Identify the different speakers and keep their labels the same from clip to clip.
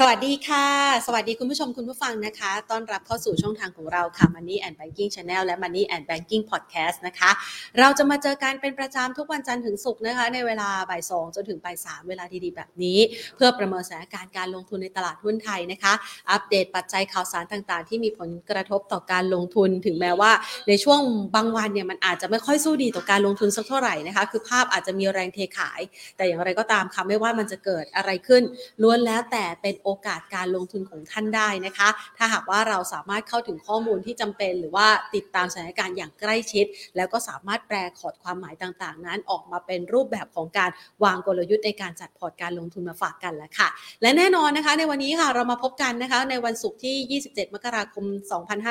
Speaker 1: สวัสดีค่ะ สวัสดีคุณผู้ชมคุณผู้ฟังนะคะ ต้อนรับเข้าสู่ช่องทางของเราค่ะ Money and Banking Channel และ Money and Banking Podcast นะคะ เราจะมาเจอกันเป็นประจำทุกวันจันทร์ถึงศุกร์นะคะ ในเวลาบ่ายสองจนถึงบ่ายสามเวลาดีๆ แบบนี้ เพื่อประเมินสถานการณ์การลงทุนในตลาดหุ้นไทยนะคะ อัปเดตปัจจัยข่าวสารต่างๆ ที่มีผลกระทบต่อการลงทุน ถึงแม้ว่าในช่วงบางวันเนี่ยมันอาจจะไม่ค่อยสู้ดีต่อการลงทุนสักเท่าไหร่นะคะ คือภาพอาจจะมีแรงเทขาย แต่อย่างไรก็ตามค่ะไม่ว่ามันจะเกิดอะไรขึ้นล้วนแล้วแต่เป็นโอกาสการลงทุนของท่านได้นะคะ ถ้าหากว่าเราสามารถเข้าถึงข้อมูลที่จำเป็น หรือว่าติดตามสถานการณ์อย่างใกล้ชิด แล้วก็สามารถแปลขอดความหมายต่างๆ นั้นออกมาเป็นรูปแบบของการวางกลยุทธ์ในการจัดพอร์ตการลงทุนมาฝากกันแล้วค่ะ และแน่นอนนะคะ ในวันนี้ค่ะเรามาพบกันนะคะในวันศุกร์ที่ 27 มกราคม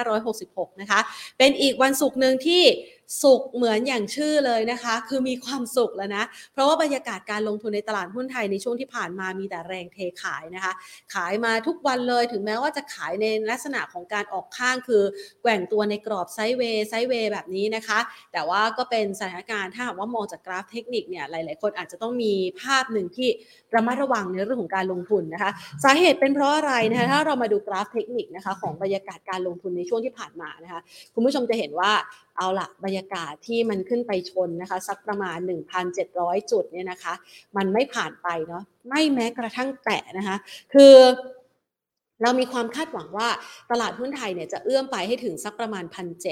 Speaker 1: 2566 นะคะ เป็นอีกวันศุกร์หนึ่งที่ สุขเหมือนอย่างชื่อเลยนะคะ คือมีความสุขแล้วนะ เพราะว่าบรรยากาศการลงทุนในตลาดหุ้นไทยในช่วงที่ผ่านมามีแต่แรงเทขายนะคะ ขายมาทุกวันเลยถึงแม้ว่าจะขายในลักษณะของการออกข้างคือแกว่งตัวในกรอบไซด์เวย์ไซด์เวย์แบบนี้นะคะ แต่ว่าก็เป็นสถานการณ์ถ้าหากว่ามองจากกราฟเทคนิคเนี่ยหลาย ๆ คนอาจจะต้องมีภาพหนึ่งที่ระมัดระวังในเรื่องของการลงทุนนะคะ สาเหตุเป็นเพราะอะไรนะคะถ้าเรามาดูกราฟเทคนิคนะคะของบรรยากาศการลงทุนในช่วงที่ผ่านมานะคะคุณผู้ชมจะเห็นว่าเอาละบรรยากาศที่มันขึ้นไปชนนะคะสักประมาณ 1,700 จุดเนี่ยนะคะ มันไม่ผ่านไปเนาะไม่แม้กระทั่งแตะนะคะคือเรามีความคาดหวังว่าตลาดหุ้นไทยเนี่ยจะเอื้อมไปให้ถึงสักประมาณพันเจ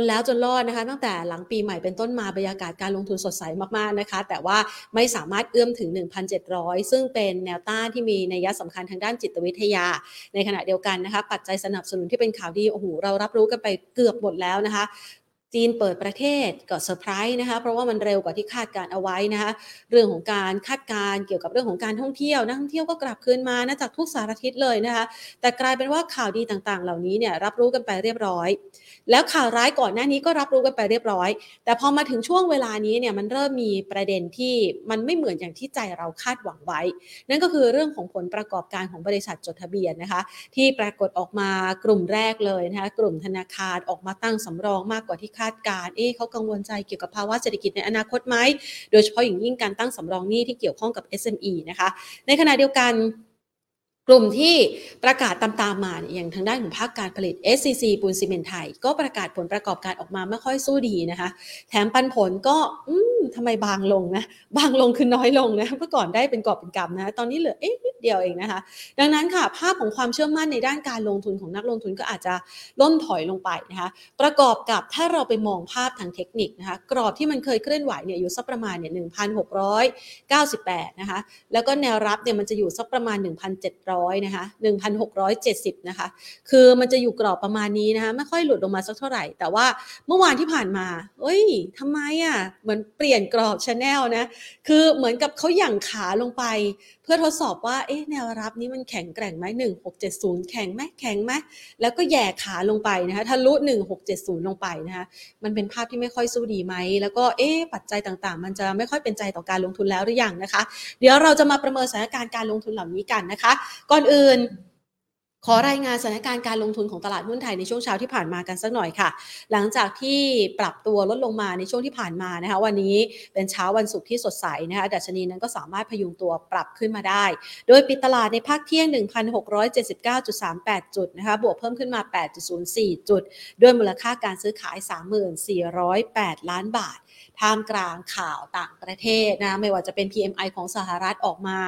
Speaker 1: นแล้วจนรอดนะคะตั้งแต่หลังปีใหม่เป็นต้นมาบรรยากาศการลงทุนสดใสมากๆนะคะ แต่ว่าไม่สามารถเอื้อมถึง 1,700 ซึ่งเป็นแนวต้านที่มีนัยสำคัญทางด้านจิตวิทยา ในขณะเดียวกันนะคะ ปัจจัยสนับสนุนที่เป็นข่าวดีโอ้โหเรารับรู้กันไปเกือบหมดแล้วนะคะ จีนเปิดประเทศก็เซอร์ไพรส์นะคะเพราะว่ามันเร็วกว่าที่คาดการเอาไว้นะคะเรื่องของการคาดการเกี่ยวกับเรื่องของการท่องเที่ยวนักท่องเที่ยวก็กลับคืนมานะจากทุกสารทิศเลยนะคะแต่กลายเป็นว่าข่าวดีต่างๆ เหล่านี้เนี่ยรับรู้กันไปเรียบร้อย แล้วข่าวร้ายก่อนหน้านี้ก็รับรู้กันไปเรียบร้อย แต่พอมาถึงช่วงเวลานี้เนี่ยมันเริ่มมีประเด็นที่มันไม่เหมือนอย่างที่ใจเราคาดหวังไว้ นั่นก็คือเรื่องของผลประกอบการของบริษัทจดทะเบียนนะคะ ที่ปรากฏออกมากลุ่มแรกเลยนะคะกลุ่มธนาคารออกมาตั้งสำรองมากกว่าที่คาดการเอ๊เขากังวลใจเกี่ยวกับภาวะเศรษฐกิจในอนาคตไหม โดยเฉพาะอย่างยิ่งการตั้งสำรองหนี้ที่เกี่ยวข้องกับ SME นะคะ ในขณะเดียวกัน กลุ่มที่ประกาศตามๆมาอย่างทางด้านของภาคการผลิต SCC ปูนซีเมนไทย ก็ประกาศผลประกอบการออกมาไม่ค่อยสู้ดีนะคะ แถมปันผลก็อืมทำไมบางลงนะ บางลงคือน้อยลงนะเมื่อก่อนได้เป็นกอบเป็นกำนะตอนนี้เหลือเอ๊ะนิดเดียวเองนะคะ ดังนั้นค่ะ ภาพของความเชื่อมั่นในด้านการลงทุนของนักลงทุนก็อาจจะล่นถอยลงไปนะคะ ประกอบกับถ้าเราไปมองภาพทางเทคนิคนะคะกรอบที่มันเคยเคลื่อนไหวเนี่ยอยู่สักประมาณเนี่ย1,698นะคะแล้วก็แนวรับเนี่ยมันจะอยู่สักประมาณ1,700นะคะ1,670นะคะ คือมันจะอยู่กรอบประมาณนี้นะคะ ไม่ค่อยหลุดลงมาสักเท่าไหร่ แต่ว่าเมื่อวานที่ผ่านมา เอ้ยทำไมอะ่ะ เหมือนเปลี่ยนกรอบชาแนลนะ คือเหมือนกับเขาหยั่งขาลงไป เพื่อทดสอบว่า เอ๊ะ แนวรับนี้มันแข็งแกร่งไหม1670 แข็งไหมแข็งไหม แล้วก็แย่ขาลงไปนะคะทะลุ 1670 ลงไปนะคะ มันเป็นภาพที่ไม่ค่อยสู้ดีไหม แล้วก็ เอ๊ะ ปัจจัยต่างๆ มันจะไม่ค่อยเป็นใจต่อการลงทุนแล้วหรือยังนะคะ เดี๋ยวเราจะมาประเมินสถานการณ์การลงทุนเหล่านี้กันนะคะก่อนอื่น ขอรายงานสถานการณ์การลงทุนของตลาดหุ้นไทยในช่วงเช้าที่ผ่านมากันสักหน่อยค่ะ หลังจากที่ปรับตัวลดลงมาในช่วงที่ผ่านมานะคะ วันนี้เป็นเช้าวันศุกร์ที่สดใสนะคะดัชนีนั้นก็สามารถพยุงตัวปรับขึ้นมาได้ โดยปิดตลาดในภาคเที่ยง 1,679.38 จุดนะคะบวกเพิ่มขึ้นมา 8.04 จุด ด้วยมูลค่าการซื้อขาย 34,008 ล้านบาทท่ามกลางข่าวต่างประเทศนะไม่ว่าจะเป็น PMI ของสหรัฐออกมา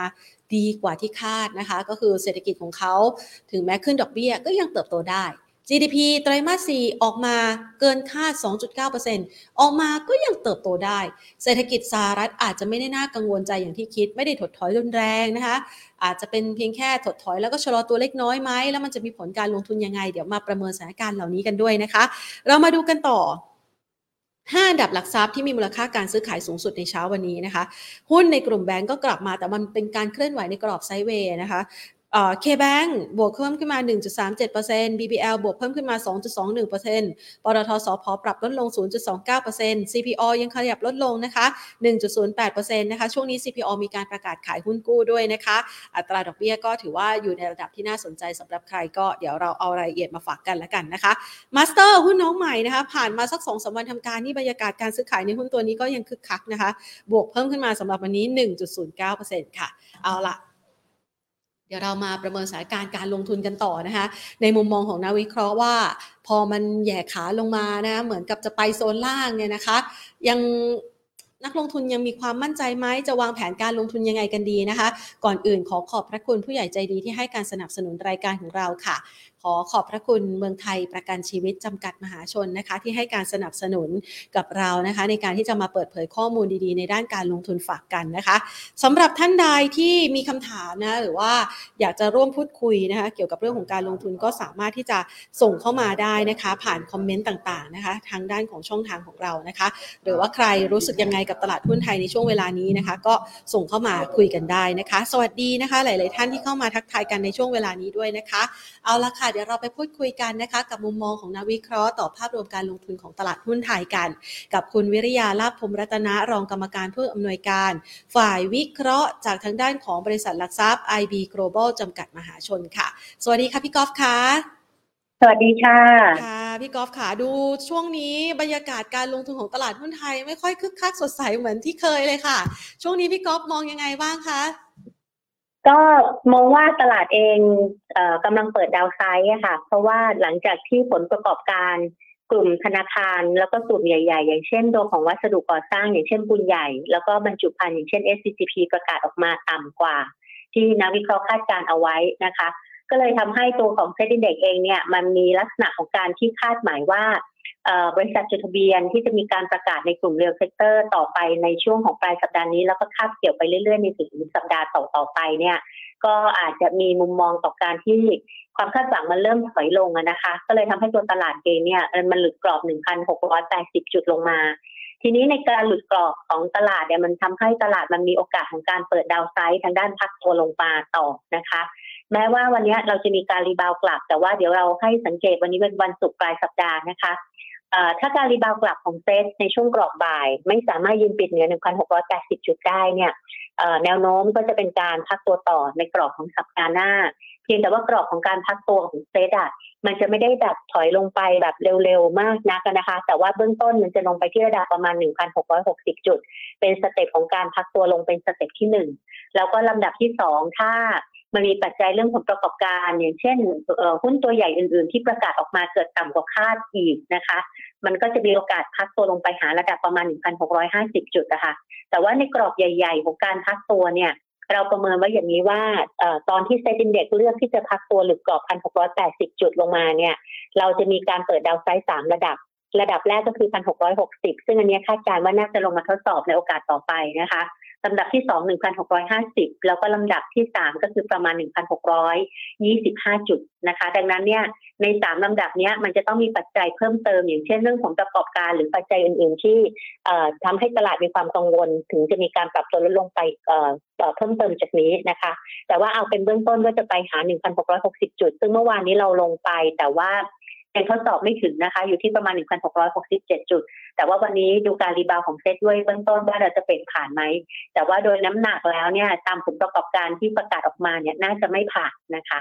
Speaker 1: ดีกว่าที่คาดนะคะ ก็คือเศรษฐกิจของเขาถึงแม้ขึ้นดอกเบี้ยก็ยังเติบโตได้ GDP ไตรมาส 4 ออกมาเกินคาด 2.9%ออกมาก็ยังเติบโตได้ เศรษฐกิจสหรัฐอาจจะไม่ได้น่ากังวลใจอย่างที่คิด ไม่ได้ถดถอยรุนแรงนะคะ อาจจะเป็นเพียงแค่ถดถอยแล้วก็ชะลอตัวเล็กน้อยไหม แล้วมันจะมีผลการลงทุนยังไง เดี๋ยวมาประเมินสถานการณ์เหล่านี้กันด้วยนะคะ เรามาดูกันต่อ 5อันดับหลักทรัพย์ที่มีมูลค่าการซื้อขายสูงสุดในเช้าวันนี้นะคะ หุ้นในกลุ่มแบงก์ก็กลับมาแต่มันเป็นการเคลื่อนไหวในกรอบ sideway นะคะ KBANK บวกเพิ่มขึ้นมา 1.37% BBL บวกเพิ่มขึ้นมา 2.21%ปตท.สผ.ปรับลดลง 0.29% CPO ยังขยับลดลงนะคะ 1.08%นะคะ ช่วงนี้ CPO มีการประกาศขายหุ้นกู้ด้วยนะคะ อัตราดอกเบี้ยก็ถือว่าอยู่ในระดับที่น่าสนใจสำหรับใครก็เดี๋ยวเราเอารายละเอียดมาฝากกันแล้วกันนะคะ MASTER หุ้นน้องใหม่นะคะ ผ่านมาสัก2อสวันทำการนี่บรรยากาศการซื้อขายในหุ้นตัวนี้ก็ยังคึกคักนะคะ บวกเพิ่มขึ้นมาสำหรับวันนี้ 1.09%ค่ะ เอาละ เดี๋ยวเรามาประเมินสถานการณ์การลงทุนกันต่อนะคะ ในมุมมองของนักวิเคราะห์ว่า พอมันแย่ขาลงมานะเหมือนกับจะไปโซนล่างเนี่ยนะคะ ยังนักลงทุนยังมีความมั่นใจไหมจะวางแผนการลงทุนยังไงกันดีนะคะ ก่อนอื่นขอขอบพระคุณผู้ใหญ่ใจดีที่ให้การสนับสนุนรายการของเราค่ะ อขอบพระคุณเมืองไทยประกันชีวิตจำกัดมหาชนนะคะ ที่ให้การสนับสนุนกับเรานะคะ ในการที่จะมาเปิดเผยข้อมูลดีๆ ในด้านการลงทุนฝากกันนะคะสำหรับท่านใดที่มีคำถามนะหรือว่าอยากจะร่วมพูดคุยนะคะ เกี่ยวกับเรื่องของการลงทุนก็สามารถที่จะส่งเข้ามาได้นะคะ ผ่านคอมเมนต์ต่างๆนะคะ ทางด้านของช่องทางของเรานะคะ หรือว่าใครรู้สึกยังไงกับตลาดหุ้นไทยในช่วงเวลานี้นะคะ ก็ส่งเข้ามาคุยกันได้นะคะ สวัสดีนะคะ หลาย ๆ ท่านที่เข้ามาทักทายกันในช่วงเวลานี้ด้วยนะคะ เอาละค่ะเดี๋ยวเราไปพูดคุยกันนะคะ กับมุมมองของนักวิเคราะห์ต่อภาพรวมการลงทุนของตลาดหุ้นไทยกัน กับคุณวิริยาลาภพมรัตนะรองกรรมการผู้อำนวยการ ฝ่ายวิเคราะห์จากทางด้านของบริษัทหลักทรัพย์ IB Global จำกัดมหาชนค่ะ สวัสดีค่ะพี่กอล์ฟค่ะ
Speaker 2: สวัสดีค่ะ
Speaker 1: ค่ะ พี่กอล์ฟค่ะดูช่วงนี้บรรยากาศการลงทุนของตลาดหุ้นไทย ไม่ค่อยคึกคักสดใสเหมือนที่เคยเลยค่ะ ช่วงนี้พี่กอล์ฟมองยังไงบ้างคะ
Speaker 2: ก็มองว่าตลาดเองเออกำลังเปิดดาวไซด์ค่ะ เพราะว่าหลังจากที่ผลประกอบการกลุ่มธนาคารแล้วก็กลุ่มใหญ่ๆ อย่างเช่นตัวของวัสดุก่อสร้าง อย่างเช่นปูนใหญ่ แล้วก็บรรจุภัณฑ์อย่างเช่น SCGP ประกาศออกมาต่ำกว่า ที่นักวิเคราะห์คาดการเอาไว้นะคะ ก็เลยทำให้ตัวของ SET Index เองเนี่ยมันมีลักษณะของการที่คาดหมายว่า บริษัทจดทะเบียนที่จะมีการประกาศในกลุ่ม real sector ต่อไปในช่วงของปลายสัปดาห์นี้ แล้วก็คาบเกี่ยวไปเรื่อยๆ ในถึงสัปดาห์ต่อๆไปเนี่ย ก็อาจจะมีมุมมองต่อการที่ความคาดหวังมันเริ่มถอยลงนะคะ ก็เลยทำให้ตัวตลาดเองเนี่ยมันหลุดกรอบ 1,680 จุดลงมา ทีนี้ในการหลุดกรอบของตลาดเนี่ยมันทำให้ตลาดมันมีโอกาสของการเปิด downside ทางด้านพักตัวลงมาต่อนะคะ แม้ว่าวันนี้เราจะมีการ rebound กลับ แต่ว่าเดี๋ยวเราให้สังเกตวันนี้เป็นวันศุกร์ปลายสัปดาห์นะคะถ้าการ rebound กลับของเซตในช่วงกรอบบ่าย ไม่สามารถยืนปิดเหนือ 1,680 จุดได้เนี่ยแนวโน้มก็จะเป็นการพักตัวต่อในกรอบของสัปดาห์หน้า เพียงแต่ว่ากรอบของการพักตัวของเซตอะมันจะไม่ได้แบบถอยลงไปแบบเร็วๆมากนักนะคะ แต่ว่าเบื้องต้นมันจะลงไปที่ระดับประมาณ 1,660 จุด เป็นสเต็ปของการพักตัวลงเป็นสเต็ปที่ 1 แล้วก็ลำดับที่ 2 ถ้า มันมีปัจจัยเรื่องผลประกอบการ อย่างเช่นหุ้นตัวใหญ่อื่น ๆ ที่ประกาศออกมาเกิดต่ำกว่าคาดอีกนะคะ มันก็จะมีโอกาสพักตัวลงไปหาระดับประมาณ 1,650 จุดนะคะแต่ว่าในกรอบใหญ่ ๆ ของการพักตัวเนี่ยเราประเมินไว้อย่างนี้ว่าตอนที่เซ็นดินเด็กเลือกที่จะพักตัวหรือกรอบ 1,680 จุดลงมาเนี่ยเราจะมีการเปิดดาวไซด์3ระดับ ระดับแรกก็คือ 1,660 ซึ่งอันนี้คาดการณ์ว่าน่าจะลงมาทดสอบในโอกาสต่อไปนะคะ ลำดับที่2 1,650แล้วก็ลำดับที่3ก็คือประมาณ1,625จุดนะคะ ดังนั้นเนี่ยใน3ลำดับนี้มันจะต้องมีปัจจัยเพิ่มเติม อย่างเช่นเรื่องของประกอบการหรือปัจจัยอื่น ๆ ที่ทำให้ตลาดมีความกังวล ถึงจะมีการปรับตัวลดลงไปเพิ่มเติมจากนี้นะคะ แต่ว่าเอาเป็นเบื้องต้นก็จะไปหา 1,660 จุด ซึ่งเมื่อวานนี้เราลงไปแต่ว่า ยังทดสอบไม่ถึงนะคะ อยู่ที่ประมาณ 1,667 จุด แต่ว่าวันนี้ดูการรีบาวของเซตด้วยเบื้องต้นว่าเราจะเป็นผ่านไหม แต่ว่าโดยน้ำหนักแล้วเนี่ยตามผลประกอบการที่ประกาศออกมาเนี่ยน่าจะไม่ผ่านนะคะ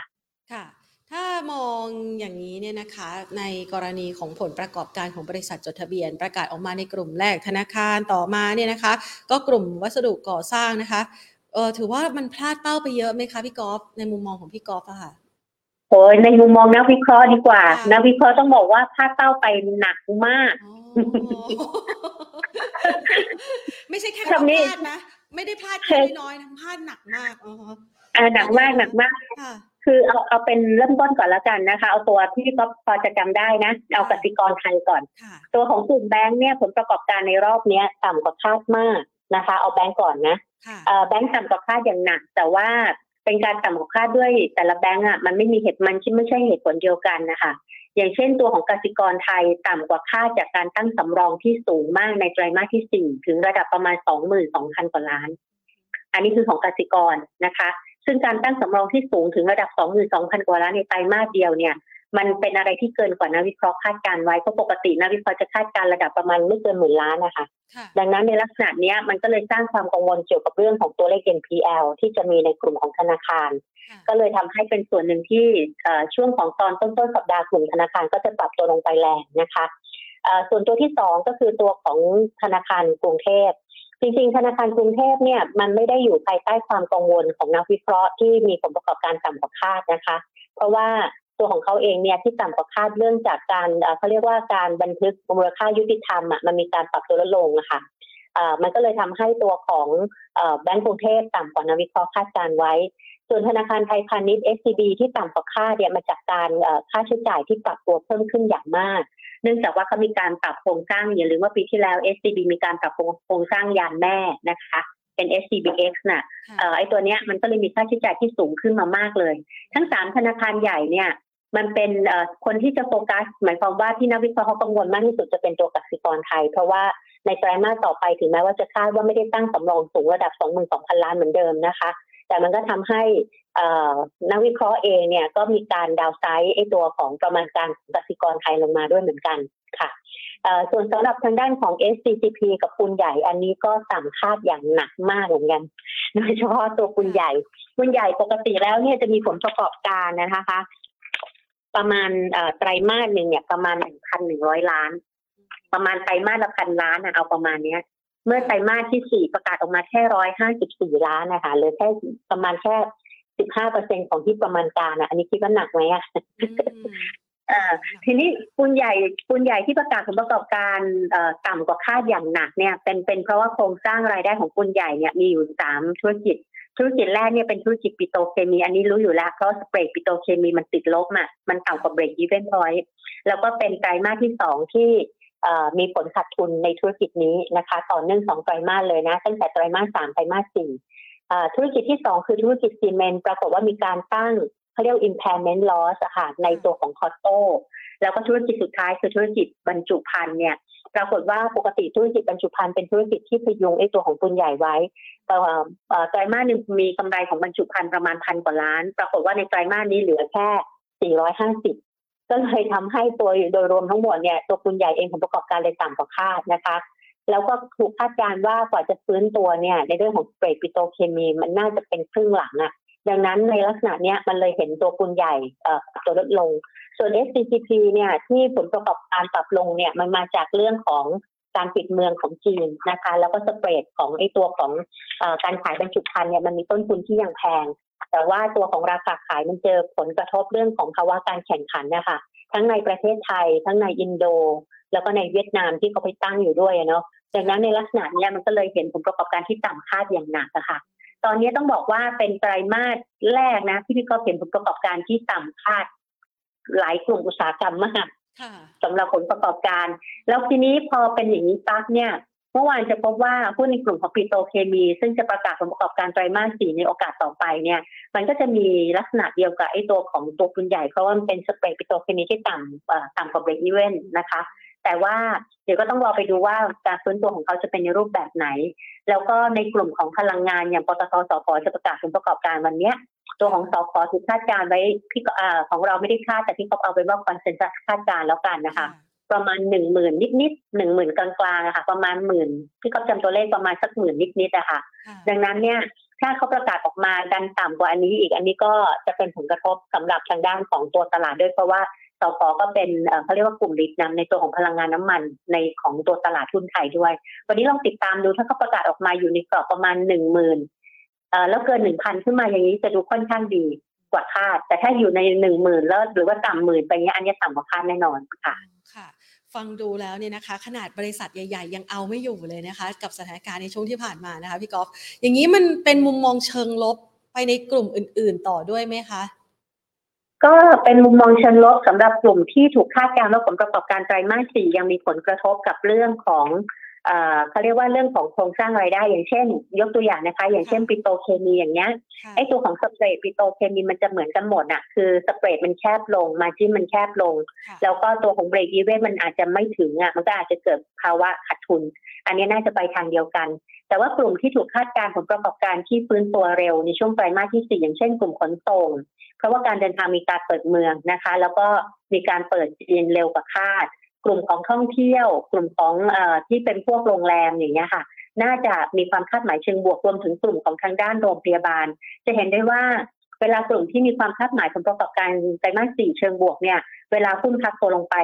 Speaker 1: ค่ะถ้ามองอย่างนี้เนี่ยนะคะในกรณีของผลประกอบการของบริษัทจดทะเบียน ประกาศออกมาในกลุ่มแรกธนาคารต่อมาเนี่ยนะคะ ก็กลุ่มวัสดุก่อสร้างนะคะเออถือว่ามันพลาดเป้าไปเยอะไหมคะพี่กอล์ฟในมุมมองของพี่กอล์ฟอะค่ะ
Speaker 2: โอ้ยในมุมมองนักวิเคราะห์ดีกว่า นักวิเคราะห์ต้องบอกว่าพลาดเป้าไปหนักมาก
Speaker 1: ไม่ใช่แค่พลาดนะ ไม่ได้พลาดแค่น้อยนะพลาดหนักมากอ๋
Speaker 2: อหนักมากหนักมากคือเอาเอาเป็นเริ่มต้นก่อนแล้วกันนะคะ เอาตัวที่ก็พอจะจำได้นะ เอากสิกรไทยก่อน ตัวของกลุ่มแบงค์เนี่ยผลประกอบการในรอบเนี้ย ต่ำกว่าคาดมากนะคะ เอาแบงก์ก่อนนะแบงก์ต่ำกว่าคาดอย่างหนัก แต่ว่า เป็นการต่ำกว่าคาดด้วยแต่ละแบงก์อะมันไม่มีเหตุมันที่ไม่ใช่เหตุผลเดียวกันนะคะอย่างเช่นตัวของกสิกรไทยต่ำกว่าค่าจากการตั้งสำรองที่สูงมากในไตรมาสที่สี่ถึงระดับประมาณสองหมื่นสองพันกว่าล้าน อันนี้คือของกสิกรนะคะ ซึ่งการตั้งสำรองที่สูงถึงระดับสองหมื่นสองพันกว่าล้านในไตรมาสเดียวเนี่ย มันเป็นอะไรที่เกินกว่านักวิเคราะห์คาดการไว้เพราะปกตินักวิเคราะห์จะคาดการระดับประมาณไม่เกินหมื่นล้านนะคะ ดังนั้นในลักษณะนี้มันก็เลยสร้างความกังวลเกี่ยวกับเรื่องของตัวเลข NPL ที่จะมีในกลุ่มของธนาคาร ก็เลยทำให้เป็นส่วนหนึ่งที่ช่วงของตอนต้นต้นสัปดาห์กลุ่มธนาคารก็จะปรับตัวลงไปแรงนะคะส่วนตัวที่สองก็คือตัวของธนาคารกรุงเทพคือจริงๆ ธนาคารกรุงเทพเนี่ยมันไม่ได้อยู่ภายใต้ความกังวลของนักวิเคราะห์ที่มีผลประกอบการต่ำกว่าคาดนะคะ เพราะว่า ตัวของเขาเองเนี่ยที่ต่ำกว่าคาดเรื่องจากการเขาเรียกว่าการบันทึกมูลค่ายุติธรรมอะมันมีการปรับตัวลดลงอะค่ะมันก็เลยทำให้ตัวของแบงก์กรุงเทพต่ำกว่านักวิเคราะห์คาดการไว้ ส่วนธนาคารไทยพาณิชย์ SCB ที่ต่ำกว่าคาดเนี่ยมาจากการค่าใช้จ่ายที่ปรับตัวเพิ่มขึ้นอย่างมาก เนื่องจากว่าเขามีการปรับโครงสร้างอย่าลืมว่าปีที่แล้ว SCB มีการปรับโครงสร้างยานแม่นะคะเป็น SCBX น่ะไอตัวเนี้ยมันก็เลยมีค่าใช้จ่ายที่สูงขึ้นมามากเลย ทั้งสามธนาคารใหญ่เนี่ย มันเป็นคนที่จะโฟกัส หมายความว่าที่นักวิเคราะห์เขากังวลมากที่สุดจะเป็นตัวกสิกรไทย เพราะว่าในไตรมาสต่อไปถึงแม้ว่าจะคาดว่าไม่ได้ตั้งสำรองสูงระดับ 22,000 ล้านเหมือนเดิมนะคะ แต่มันก็ทำให้นักวิเคราะห์เองเนี่ยก็มีการดาวไซด์ไอตัวของประมาณการกสิกรไทยลงมาด้วยเหมือนกันค่ะส่วนสำหรับทางด้านของ SCCP กับปูนใหญ่ อันนี้ก็ต่ำคาดอย่างหนักมากเหมือนกัน โดยเฉพาะตัวปูนใหญ่ปูนใหญ่ปกติแล้วเนี่ยจะมีผลประกอบการนะคะ ประมาณไตรมาสหนึ่งเนี่ยประมาณหนึ่งพันหนึ่งร้อยล้าน ประมาณไตรมาสละพันล้านนะเอาประมาณเนี้ย เมื่อไตรมาสที่สี่ประกาศออกมาแค่ร้อยห้าสิบสี่ล้านนะคะเหลือแค่ประมาณแค่สิบห้าเปอร์เซ็นของที่ประมาณการอะอันนี้คิดว่าหนักไหมอะทีนี้ปูนใหญ่ปูนใหญ่ที่ประกาศผลประกอบการต่ำกว่าคาดอย่างหนักเนี่ย เป็นเป็นเพราะว่าโครงสร้างรายได้ของปูนใหญ่เนี่ยมีอยู่สามธุรกิจ ธุรกิจแรกเนี่ยเป็นธุรกิจปิโตรเคมี อันนี้รู้อยู่แล้วเพราะ spread ปิโตรเคมีมันติดลบอะมันต่ำกว่า break-even point แล้วก็เป็นไตรมาสที่สองที่มีผลขาดทุนในธุรกิจนี้นะคะ ต่อเนื่องสองไตรมาสเลยนะ ตั้งแต่ไตรมาสสามไตรมาสสี่ธุรกิจที่สองคือธุรกิจซีเมนต์ปรากฏว่ามีการตั้งเขาเรียก impairment loss ค่ะในตัวของคอตโต้แล้วก็ธุรกิจสุดท้ายคือธุรกิจบรรจุภัณฑ์เนี่ย ปรากฏว่าปกติธุรกิจบรรจุภัณฑ์เป็นธุรกิจที่พยุงไอ้ตัวของปุนใหญ่ไว้ไตรมาสหนึ่งมีกำไรของบรรจุภัณฑ์ประมาณพันกว่าล้าน ปรากฏว่าในไตรมาสนี้เหลือแค่ 450 ก็เลยทำให้ตัวโดยรวมทั้งหมดเนี่ยตัวปุนใหญ่เองผลประกอบการเลยต่ำกว่าคาดนะคะ แล้วก็ถูกคาดการณ์ว่ากว่าจะฟื้นตัวเนี่ยในเรื่องของเปรย์ปิโตเคมีมันน่าจะเป็นครึ่งหลังอะ ดังนั้นในลักษณะเนี้ยมันเลยเห็นตัวปุนใหญ่ตัวลดลง ส่วน SCCP เนี่ยที่ผลประกอบการปรับลงเนี่ยมันมาจากเรื่องของการปิดเมืองของจีนนะคะ แล้วก็สเปรดของไอตัวของอการขายบรรจุภัณฑ์เนี่ยมันมีต้นทุนที่ยังแพง แต่ว่าตัวของราคาขายมันเจอผลกระทบเรื่องของภาวะการแข่งขันนะคะทั้งในประเทศไทย ทั้งในอินโด แล้วก็ในเวียดนามที่เขาไปตั้งอยู่ด้วยเนาะดังนั้นในลักษณะนี้มันก็เลยเห็นผลประกอบการที่ต่ำคาดอย่างหนักอะคะ ตอนนี้ต้องบอกว่าเป็นไตรมาสแรกนะที่พี่ก็เห็นผลประกอบการที่ต่ำคาด หลายกลุ่มอุตสาหกรรมมากสำหรับผลประกอบการ แล้วทีนี้พอเป็นอย่างนี้ปั๊บเนี่ย เมื่อวานจะพบว่าหุ้นในกลุ่มของปิโตเคมี ซึ่งจะประกาศผลประกอบการไตรมาสสี่ในโอกาสต่อไปเนี่ย มันก็จะมีลักษณะเดียวกับไอ้ตัวของตัวปูนใหญ่เพราะว่ามันเป็น spread ปิโตรเคมีที่ต่ำต่ำกว่า break-even นะคะ แต่ว่าเดี๋ยวก็ต้องรอไปดูว่าการฟื้นตัวของเขาจะเป็นในรูปแบบไหน แล้วก็ในกลุ่มของพลังงานอย่างปตท.สผ.จะประกาศผลประกอบการวันนี้ตัวของสผ.ถูกคาดการไว้ที่ของเราไม่ได้คาดแต่ที่เขาเอาไปว่า consensus คาดการแล้วกันนะคะ ประมาณหนึ่งหมื่นนิดนิดหนึ่งหมื่นกลางๆอะค่ะ ประมาณหมื่นพี่ก็จำตัวเลขประมาณสักหมื่นนิดนิดอะค่ะ ดังนั้นเนี่ยถ้าเขาประกาศออกมาดันต่ำกว่าอันนี้อีกอันนี้ก็จะเป็นผลกระทบสำหรับทางด้านของตัวตลาดด้วยเพราะว่า สพก็เป็นเขาเรียกว่ากลุ่มลิดนำในตัวของพลังงานน้ามันในของตัวตลาดทุนไทยด้วย วันนี้ลองติดตามดูถ้าเขาประกาศออกมาอยู่ในกรอบประมาณหนึ่งหมื่นแล้วเกินหนึ่งพันขึ้นมาอย่างนี้จะดูค่อนข้างดีกว่าคาด แต่ถ้าอยู่ในหนึ่งหมื่นแล้วหรือว่าต่ำหมื่นไปเงี้ยอันนี้ต่ำกว่าคาดแน่นอนค่ะ
Speaker 1: ค่ะฟังดูแล้วเนี่ยนะคะ ขนาดบริษัทใหญ่ ๆ ยังเอาไม่อยู่เลยนะคะ กับสถานการณ์ในช่วงที่ผ่านมานะคะพี่กอล์ฟอย่างนี้มันเป็นมุมมองเชิงลบไปในกลุ่มอื่น ๆ ต่อด้วยไหมคะ
Speaker 2: ก็เป็นมุมมองเชิงลบสำหรับกลุ่มที่ถูกคาดการณ์ว่าผลประกอบการไตรมาสสี่ยังมีผลกระทบกับเรื่องของ เขาเรียกว่าเรื่องของโครงสร้างรายได้ อย่างเช่น ยกตัวอย่างนะคะ อย่างเช่นปิโตเคมีอย่างเงี้ยไอ้ตัวของสเปรดปิโตเคมีมันจะเหมือนกันหมดอะคือสเปรดมันแคบลงมาจิ้มมันแคบลง แล้วก็ตัวของเบรกอีเวนมันอาจจะไม่ถึงอะมันก็อาจจะเกิดภาวะขาดทุน อันนี้น่าจะไปทางเดียวกัน แต่ว่ากลุ่มที่ถูกคาดการผลประกอบการที่ฟื้นตัวเร็วในช่วงไตรมาสที่สี่อย่างเช่น กลุ่มขนส่งเพราะว่าการเดินทางมีการเปิดเมืองนะคะ แล้วก็มีการเปิดจีนเร็วกว่าคาด กลุ่มของท่องเที่ยว กลุ่มของอที่เป็นพวกโรงแรมอย่างเงี้ยค่ะ น่าจะมีความคาดหมายเชิงบวกรวมถึงกลุ่มของทางด้านโรงพยาบาล จะเห็นได้ว่าเวลากลุ่มที่มีความคาดหมายผลประกอบการไตรมาสสี่เชิงบวกเนี่ยเวลาหุ้นพักตัวลงไป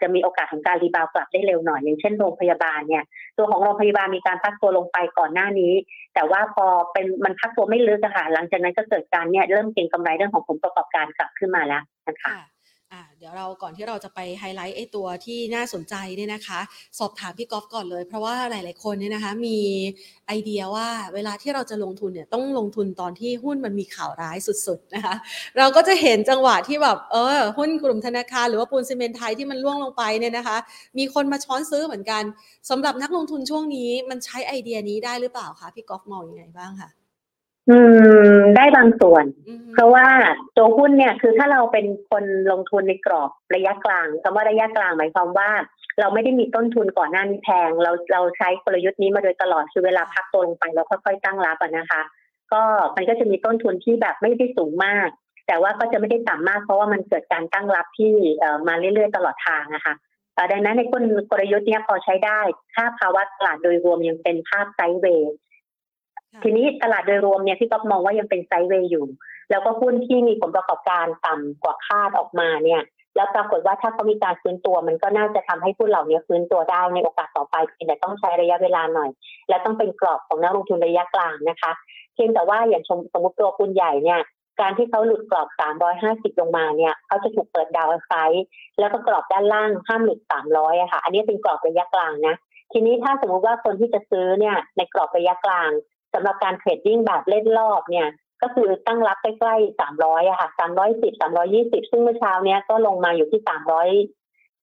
Speaker 2: จะมีโอกาสของการรีบาวกลับได้เร็วหน่อย อย่างเช่นโรงพยาบาลเนี่ยตัวของโรงพยาบาลมีการพักตัวลงไปก่อนหน้านี้ แต่ว่าพอเป็นมันพักตัวไม่ลึกอะค่ะหลังจากนั้นก็เกิดการเนี่ยเริ่มเก็งกำไรเรื่องของผลประกอบการกลับขึ้นมาแล้วนะคะ
Speaker 1: อ่าเดี๋ยวเราก่อนที่เราจะไปไฮไลท์ไอ้ตัวที่น่าสนใจเนี่ยนะคะ สอบถามพี่กอฟก่อนเลย เพราะว่าหลาย ๆ คนเนี่ยนะคะมีไอเดียว่าเวลาที่เราจะลงทุนเนี่ยต้องลงทุนตอนที่หุ้นมันมีข่าวร้ายสุด ๆ นะคะ เราก็จะเห็นจังหวะที่แบบเออหุ้นกลุ่มธนาคารหรือว่าปูนซีเมนไทยที่มันล่วงลงไปเนี่ยนะคะ มีคนมาช้อนซื้อเหมือนกันสำหรับนักลงทุนช่วงนี้มันใช้ไอเดียนี้ได้หรือเปล่าคะพี่กอฟมองอยังไงบ้างคะ
Speaker 2: อืม ได้บางส่วน เพราะว่าตัวหุ้นเนี่ยคือถ้าเราเป็นคนลงทุนในกรอบระยะกลางคำว่าระยะกลางหมายความว่า เราไม่ได้มีต้นทุนก่อนหน้านี้แพง เราเราใช้กลยุทธ์นี้มาโดยตลอดคือเวลาพักตัวลงไปเราค่อยๆตั้งรับนะคะ ก็มันก็จะมีต้นทุนที่แบบไม่ได้สูงมาก แต่ว่าก็จะไม่ได้ต่ำมากเพราะว่ามันเกิดการตั้งรับที่มาเรื่อยๆตลอดทางนะคะดังนั้นในกลกลยุทธ์นี้พอใช้ได้ ถ้าภาวะตลาดโดยรวมยังเป็นภาพไซด์เวย์ ทีนี้ตลาดโดยรวมเนี่ยที่ก็มองว่ายังเป็นไซด์เวย์อยู่ แล้วก็หุ้นที่มีผลประกอบการต่ำกว่าคาดออกมาเนี่ย แล้วปรากฏว่าถ้าเขามีการฟื้นตัว มันก็น่าจะทำให้หุ้นเหล่านี้ฟื้นตัวได้ในโอกาสต่อไปแต่ต้องใช้ระยะเวลาหน่อย และต้องเป็นกรอบของนักลงทุนระยะกลางนะคะ เพียงแต่ว่าอย่างสมมติตัวคุณใหญ่เนี่ยการที่เขาหลุดกรอบ 350 ลงมาเนี่ยเขาจะถูกเปิดดาวไซด์แล้วก็กรอบด้านล่างห้ามหลุด 300อะค่ะ อันนี้เป็นกรอบระยะกลางนะ ทีนี้ถ้าสมมุติว่าคนที่จะซื้อเนี่ยในกรอบระยะกลาง สำหรับการเทรดดิ้งแบบเล่นรอบเนี่ย ก็คือตั้งรับใกล้ๆสามร้อยอะค่ะสามร้อยสิบสามร้อยี่สิบซึ่งเมื่อเช้าเนี้ยก็ลงมาอยู่ที่สามร้อย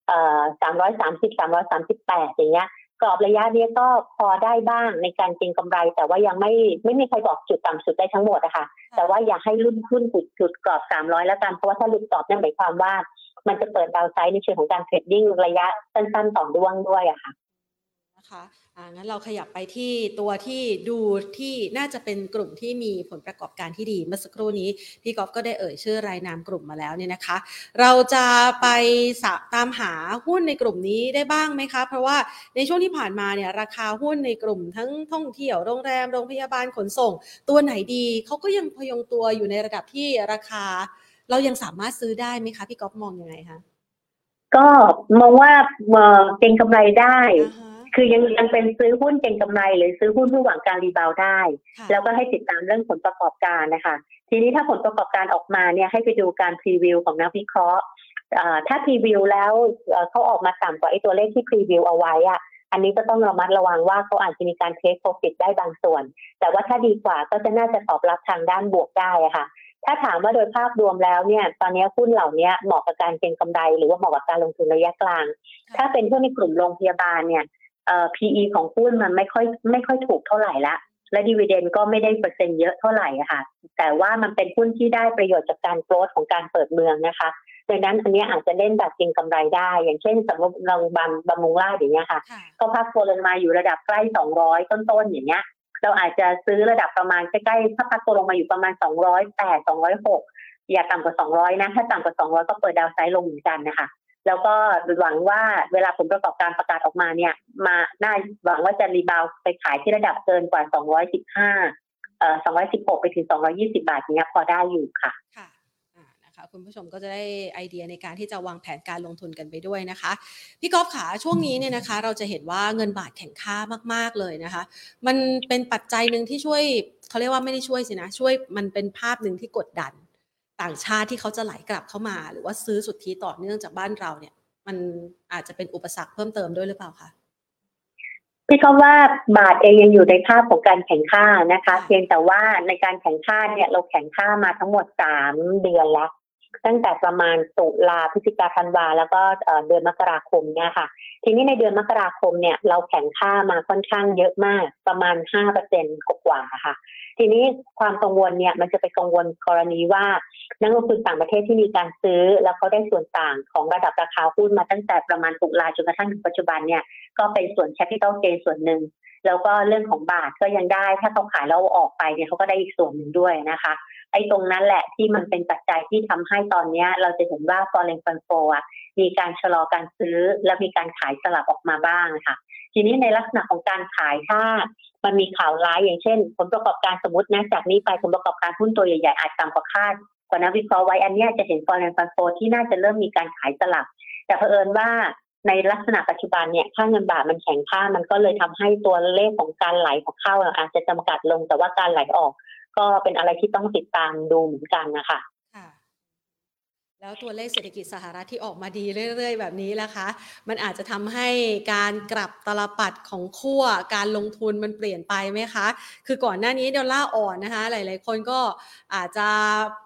Speaker 2: เอ่อสามร้อยสามสิบสามร้อยสามสิบแปดอย่างเงี้ยกรอบระยะนี้ก็พอได้บ้างในการเก็งกำไร แต่ว่ายังไม่ไม่มีใครบอกจุดต่ำสุดได้ทั้งหมดอะค่ะแต่ว่าอยากให้รุ่นหุ้นจุดจุดกรอบสามร้อยแล้วกันเพราะว่าถ้าหลุดกรอบนั่นหมายความว่า มันจะเปิดดาวไซด์ในเชิงของการเทรดดิ้งระยะสั้นๆต่อด้วงด้วยอะค่ะ
Speaker 1: คะอ่างั้นเราขยับไปที่ตัวที่ดูที่น่าจะเป็นกลุ่มที่มีผลประกอบการที่ดีเมื่อสักครู่นี้พี่กอฟก็ได้เอ่ยชื่อรายนามกลุ่มมาแล้วเนี่ยนะคะ เราจะไปตามหาหุ้นในกลุ่มนี้ได้บ้างไหมคะ เพราะว่าในช่วงที่ผ่านมาเนี่ยราคาหุ้นในกลุ่มทั้งท่องเที่ยวโรงแรมโรงพยาบาลขนส่ง ตัวไหนดีเขาก็ยังพยงตัวอยู่ในระดับที่ราคา เรายังสามารถซื้อได้ไหมคะพี่กอฟมองยังไงคะ
Speaker 2: ก็มองว่าเก็งกำไรได้ คือยังยังเป็นซื้อหุ้นเก็งกำไร หรือซื้อหุ้นผู้หวังการรีบาวได้ แล้วก็ให้ติดตามเรื่องผลประกอบการนะคะ ทีนี้ถ้าผลประกอบการออกมาเนี่ยให้ไปดูการพรีวิวของนักวิเคราะห์ถ้าพรีวิวแล้วเขาออกมาต่ำกว่าไอ้ตัวเลขที่พรีวิวเอาไว้อะอันนี้ก็ต้องระมัดระวังว่าเขาอาจจะมีการเทคโปรฟิตได้บางส่วน แต่ว่าถ้าดีกว่าก็จะน่าจะตอบรับทางด้านบวกได้ะค่ะ ถ้าถามว่าโดยภาพรวมแล้วเนี่ย ตอนนี้หุ้นเหล่านี้เหมาะกับการเก็งกำไร หรือว่าเหมาะกับการลงทุนระยะกลาง ถ้าเป็นหุ้นในกลุ่มโรงพยาบาลเนี่ยเอ่อ PE ของหุ้นมันไม่ค่อยไม่ค่อยถูกเท่าไหร่ละและดีเวเดนก็ไม่ได้เปอร์เซ็นต์เยอะเท่าไหร่ค่ะ แต่ว่ามันเป็นหุ้นที่ได้ประโยชน์จากการโกรธของการเปิดเมืองนะคะดังนั้นอันนี้อาจจะเล่นแบบจริงกำไรได้ อย่างเช่นสมมติเราบำบำรุงราชอย่างเงี้ยค่ะ ก็พักตัวลงมาอยู่ระดับใกล้200ต้นๆอย่างเงี้ย เราอาจจะซื้อระดับประมาณใกล้ๆถ้าพักตัวลงมาอยู่ประมาณ208 206อย่าต่ำกว่า200นะ ถ้าต่ำกว่า200ก็เปิดดาวไซด์ลงเหมือนกันนะคะ แล้วก็หวังว่าเวลาผลประกอบการประกาศออกมาเนี่ย มาน่าหวังว่าจะรีบาวไปขายที่ระดับเกินกว่า 215 เอ่อ 216 ไปถึง 220 บาทเนี้ยพอได้อยู่ค่ะ
Speaker 1: ค่ะนะคะคุณผู้ชมก็จะได้ไอเดียในการที่จะวางแผนการลงทุนกันไปด้วยนะคะ พี่กอล์ฟขาช่วงนี้เนี่ยนะคะ เราจะเห็นว่าเงินบาทแข็งค่ามาก ๆเลยนะคะ มันเป็นปัจจัยหนึ่งที่ช่วยเขาเรียกว่าไม่ได้ช่วยสินะ ช่วยมันเป็นภาพหนึ่งที่กดดัน ต่างชาติที่เขาจะไหลกลับเข้ามา หรือว่าซื้อสุทธิต่อเนื่องจากบ้านเราเนี่ย มันอาจจะเป็นอุปสรรคเพิ่มเติมด้วยหรือเปล่าคะ
Speaker 2: พี่ก็ว่าบาทเองยังอยู่ในภาพของการแข่งข้านะคะ เพียงแต่ว่าในการแข่งข้าเนี่ยเราแข่งข้ามาทั้งหมดสามเดือนแล้ว ตั้งแต่ประมาณตุลาพฤศจิกาธันวาแล้วก็เดือนมกราคมเนี่ยค่ะ ทีนี้ในเดือนมกราคมเนี่ยเราแข่งข้ามาค่อนข้างเยอะมากประมาณห้าเปอร์เซ็นต์กว่าค่ะ ทีนี้ความกังวลเนี่ยมันจะไปกังวลกรณีว่า นักลงทุนต่างประเทศที่มีการซื้อ แล้วเขาได้ส่วนต่างของระดับราคาหุ้นมาตั้งแต่ประมาณตุลาจนกระทั่งถึงปัจจุบันเนี่ยก็เป็นส่วน capital gain ส่วนหนึ่ง แล้วก็เรื่องของบาทก็ยังได้ ถ้าเขาขายแล้วออกไปเนี่ยเขาก็ได้อีกส่วนหนึ่งด้วยนะคะ ไอ้ตรงนั้นแหละที่มันเป็นปัจจัยที่ทำให้ตอนนี้เราจะเห็นว่า foreign fund flow อะมีการชะลอการซื้อ และมีการขายสลับออกมาบ้างค่ะ ทีนี้ในลักษณะของการขายถ้ามันมีข่าวร้ายอย่างเช่น ผลประกอบการสมมตินะจากนี้ไปผลประกอบการหุ้นตัวใหญ่ๆอาจต่ำกว่าคาดกว่านักวิเคราะห์ไว้อันนี้จะเห็นฟอร์เรนฟันโฟที่น่าจะเริ่มมีการขายสลับ แต่เผอิญว่า ในลักษณะปัจจุบันเนี่ยค่าเงินบาทมันแข็งค่ามันก็เลยทำให้ตัวเลขของการไหลของเข้าอาจจะจำกัดลงแต่ว่าการไหลออก ก็เป็นอะไรที่ต้องติดตามดูเหมือนกันนะคะ
Speaker 1: แล้วตัวเลขเศรษฐกิจสหรัฐที่ออกมาดีเรื่อย ๆ แบบนี้นะคะ มันอาจจะทำให้การกลับตลปัดของขั้วการลงทุนมันเปลี่ยนไปไหมคะ คือก่อนหน้านี้ดอลลาร์อ่อนนะคะ หลาย ๆ คนก็อาจจะ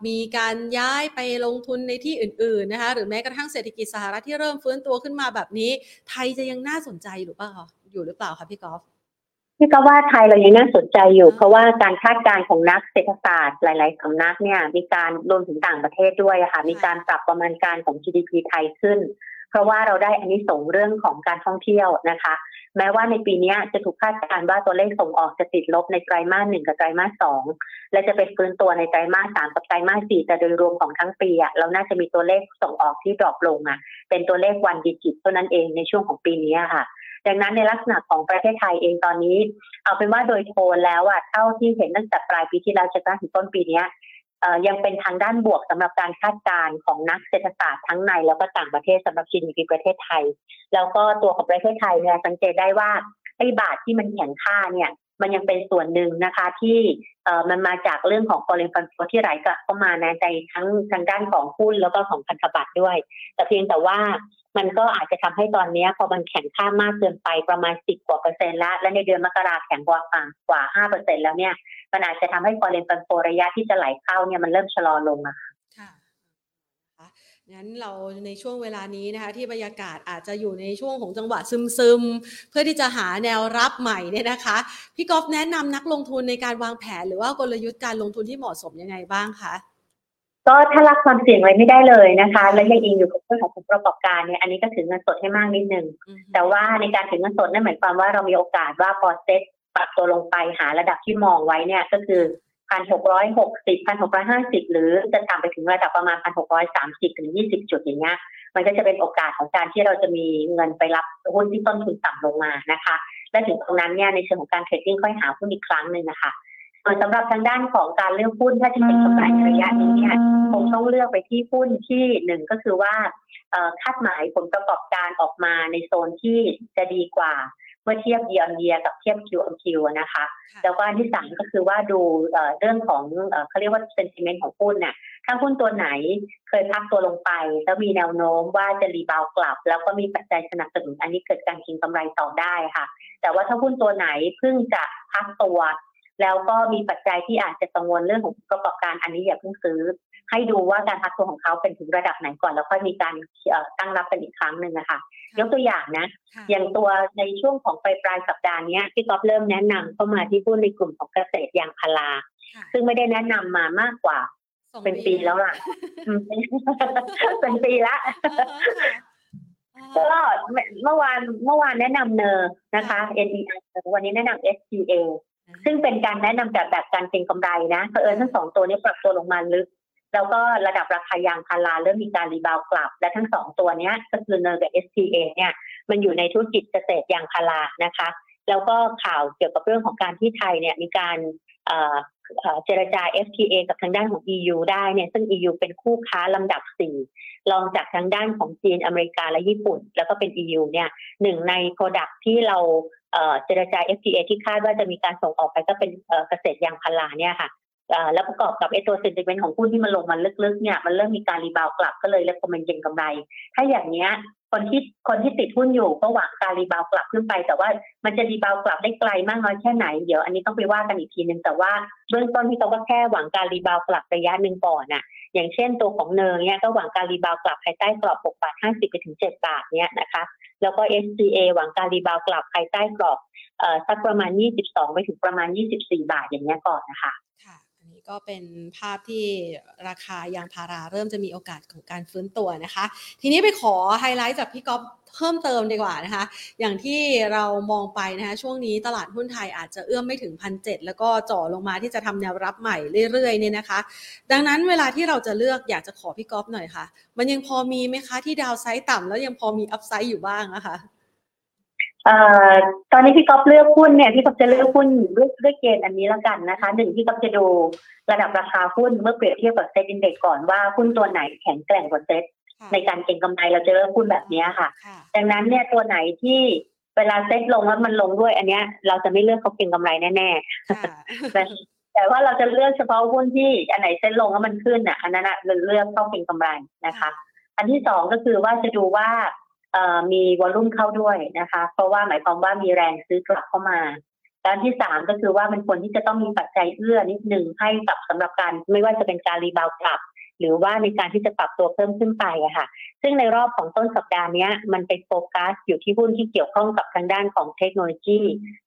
Speaker 1: มีการย้ายไปลงทุนในที่อื่น ๆ นะคะ หรือแม้กระทั่งเศรษฐกิจสหรัฐที่เริ่มฟื้นตัวขึ้นมาแบบนี้ ไทยจะยังน่าสนใจหรือเปล่าอยู่หรือเปล่าคะพี่กอล์ฟ
Speaker 2: พี่ก็ว่าไทยเรายังน่าสนใจอยู่ เพราะว่าการคาดการณ์ของนักเศรษฐศาสตร์หลาย ๆสำนักเนี่ยมีการรวมถึงต่างประเทศด้วยค่ะมีการปรับประมาณการของ GDP ไทยขึ้น เพราะว่าเราได้อันนี้ส่งเรื่องของการท่องเที่ยวนะคะ แม้ว่าในปีนี้จะถูกคาดการณ์ว่าตัวเลขส่งออกจะติดลบในไตรมาสหนึ่งกับไตรมาสสองและจะเป็นฟื้นตัวในไตรมาสสามกับไตรมาสสี่แต่โดยรวมของทั้งปีอะเราน่าจะมีตัวเลขส่งออกที่ดรอปลงอะเป็นตัวเลขวันดิจิตเท่านั้นเองในช่วงของปีนี้ค่ะ ดังนั้นในลักษณะของประเทศไทยเองตอนนี้ เอาเป็นว่าโดยโทนแล้วอะเท่าที่เห็นตั้งแต่ปลายปีที่แล้วจนถึงต้นปีนี้ยังเป็นทางด้านบวกสำหรับการคาดการณ์ของนักเศรษฐศาสตร์ทั้งในแล้วก็ต่างประเทศสำหรับ GDP ประเทศไทย แล้วก็ตัวของประเทศไทยเนี่ยสังเกตได้ว่าไอ้บาทที่มันแข็งค่าเนี่ย มันยังเป็นส่วนหนึ่งนะคะที่เอ่อมันมาจากเรื่องของ foreign fund flow ที่ไหลกลับเข้ามาในใจทั้งทางด้านของหุ้นแล้วก็ของพันธบัตรด้วย แต่เพียงแต่ว่ามันก็อาจจะทำให้ตอนนี้พอมันแข็งค่ามากเกินไปประมาณสิบกว่าเปอร์เซ็นต์แล้วและในเดือนมกราแข็งกว่าฝั่งกว่าห้าเปอร์เซ็นต์แล้วเนี่ย มันอาจจะทำให้ฟอเรนฟันโฟระยะที่จะไหลเข้าเนี่ยมันเริ่มชะลอลงอะค่ะ
Speaker 1: งั้นเราในช่วงเวลานี้นะคะที่บรรยากาศอาจจะอยู่ในช่วงของจังหวะซึมๆ เพื่อที่จะหาแนวรับใหม่เนี่ยนะคะพี่กอฟแนะนำนักลงทุนในการวางแผน หรือว่ากลยุทธ์การลงทุนที่เหมาะสมยังไงบ้างคะ
Speaker 2: ก็ถ้ารับความเสี่ยงไว้ไม่ได้เลยนะคะ และยังอิงอยู่กับเรื่องของผลประกอบการเนี่ยอันนี้ก็ถือเงินสดให้มากนิดนึงแต่ว่าในการถือเงินสดนั่นหมายความว่าเรามีโอกาสว่าพอเซ็ตปรับตัวลงไปหาระดับที่มองไว้เนี่ยก็คือ พันหกร้อยหกสิบพันหกร้อยห้าสิบหรือจะต่ำไปถึงระดับประมาณพันหกร้อยสามสิบถึงยี่สิบจุดอย่างเงี้ยมันก็จะเป็นโอกาสของการที่เราจะมีเงินไปรับหุ้นที่ต้นทุนต่ำลงมานะคะ และถึงตรงนั้นเนี่ยในเชิงของการเทรดดิ้งค่อยหาหุ้นอีกครั้งหนึ่งนะคะส่วนสำหรับทางด้านของการเลือกหุ้นถ้าจะเป็นกำไรระยะนี้เนี่ยคงต้องเลือกไปที่หุ้นที่หนึ่งก็คือว่าคาดหมายผลประกอบการออกมาในโซนที่จะดีกว่า เมื่อเทียบเยียร์เยียกับเทียบคิวอคิวนะคะ แล้วก็อันที่สามก็คือว่าดูเรื่องของเขาเรียกว่า sentiment ของหุ้นเนี่ยถ้าหุ้นตัวไหนเคยพักตัวลงไป แล้วมีแนวโน้มว่าจะ rebound กลับ แล้วก็มีปัจจัยสนับสนุนอันนี้เกิดการเก็งกำไรต่อได้ค่ะ แต่ว่าถ้าหุ้นตัวไหนเพิ่งจะพักตัว แล้วก็มีปัจจัยที่อาจจะกังวลเรื่องของประกอบการอันนี้อย่าเพิ่งซื้อ ให้ดูว่าการพักตัวของเขาเป็นถึงระดับไหนก่อน แล้วก็มีการตั้งรับกันอีกครั้งหนึ่งนะคะยกตัวอย่างนะ อย่างตัวในช่วงของปลายปลายสัปดาห์นี้ที่ก๊อฟเริ่มแนะนำเข้ามาที่ผู้ในกลุ่มของเกษตรยางพารา ซึ่งไม่ได้แนะนำมามากกว่า เป็นปีแล้วล่ะ เป็นปีละก็เมื่อวานเมื่อวานแนะนำเนอร์นะคะ NER วันนี้แนะนำ STA ซึ่งเป็นการแนะนำแบบแบบการเก็งกำไรนะเผอิญทั้งสองตัวนี้ปรับตัวลงมาลึก แล้วก็ระดับราคายางพาราเริ่มมีการ rebound กลับ และทั้งสองตัวนี้ก็คือ NER กับ STA เนี่ยมันอยู่ในธุรกิจเกษตรยางพารานะคะ แล้วก็ข่าวเกี่ยวกับเรื่องของการที่ไทยเนี่ยมีการเจรจา FTA กับทางด้านของ EU ได้เนี่ยซึ่ง EU เป็นคู่ค้าลำดับสี่รองจากทางด้านของจีนอเมริกาและญี่ปุ่น แล้วก็เป็น EU เนี่ยหนึ่งใน product ที่เราเจรจา FTA ที่คาดว่าจะมีการส่งออกไปก็เป็นเกษตรยางพาราเนี่ยค่ะ แล้วประกอบกับไอตัว sentiment ของหุ้นที่มันลงมาลึกๆเนี่ยมันเริ่มมีการ rebound กลับก็เลย recommend เก็งกำไร ถ้าอย่างเนี้ยคนที่คนที่ติดหุ้นอยู่ก็หวังการ rebound กลับขึ้นไป แต่ว่ามันจะ rebound กลับได้ไกลมากน้อยแค่ไหนเดี๋ยวอันนี้ต้องไปว่ากันอีกทีนึงแต่ว่าเบื้องต้นที่เขาก็แค่หวังการ rebound กลับระยะหนึ่งก่อนน่ะอย่างเช่นตัวของ NER เนี่ยก็หวังการ rebound กลับภายใต้กรอบ6บาท50ไปถึง7บาทเนี่ยนะคะแล้วก็ STA หวังการ rebound กลับภายใต้กรอบเอ่อสักประมาณ 22 ไปถึงประมาณ 24 บาทอย่างเงี้ยก่อนนะคะ
Speaker 1: ก็เป็นภาพที่ราคายางพาราเริ่มจะมีโอกาสของการฟื้นตัวนะคะ ทีนี้ไปขอไฮไลท์จากพี่ก๊อฟเพิ่มเติมดีกว่านะคะ อย่างที่เรามองไปนะคะ ช่วงนี้ตลาดหุ้นไทยอาจจะเอื้อมไม่ถึงพันเแล้วก็จ่อลงมาที่จะทำแนวรับใหม่เรื่อยๆเนี่ยนะคะ ดังนั้นเวลาที่เราจะเลือกอยากจะขอพี่ก๊อฟหน่อยค่ะ มันยังพอมีไหมคะที่ดาวไซต์ต่ำแล้วยังพอมีอัพไซต์อยู่บ้างนะคะ
Speaker 2: ตอนนี้พี่ก๊อฟเลือกหุ้นเนี่ยพี่ก๊อฟจะเลือกหุ้นด้วยด้วยเกณฑ์อันนี้แล้วกันนะคะหนึ่งพี่ก๊อฟจะดูระดับราคาหุ้นเมื่อเปรียบเทียบกับ SET Index ก่อนว่าหุ้นตัวไหนแข็งแกร่งกว่าเซ็ต
Speaker 1: ค่ะ
Speaker 2: ในการเก็งกำไรเราจะเลือกหุ้นแบบเนี้ยค่ะ
Speaker 1: ค่ะ
Speaker 2: ดังนั้นเนี่ยตัวไหนที่เวลาเซ็ตลงแล้วมันลงด้วย อันเนี้ย เราจะไม่เลือกเขาเก็งกำไรแน่ๆ
Speaker 1: ค่ะ
Speaker 2: แต่แต่ว่าเราจะเลือกเฉพาะหุ้นที่อันไหนเซ็นลงแล้วมันขึ้นอะอันนั้นอะเราเลือกต้องเก็งกำไรนะคะ อันที่สองก็คือว่าจะดูว่าเอ่อ มี volume เข้าด้วยนะคะ เพราะว่าหมายความว่ามีแรงซื้อกลับเข้ามาและอันที่สามก็คือว่ามันควรที่จะต้องมีปัจจัยเอื้อนิดหนึ่งให้กับสำหรับการไม่ว่าจะเป็นการ rebound กลับ หรือว่าในการที่จะปรับตัวเพิ่มขึ้นไปอะค่ะ ซึ่งในรอบของต้นสัปดาห์นี้มันไปโฟกัสอยู่ที่หุ้นที่เกี่ยวข้องกับทางด้านของเทคโนโลยี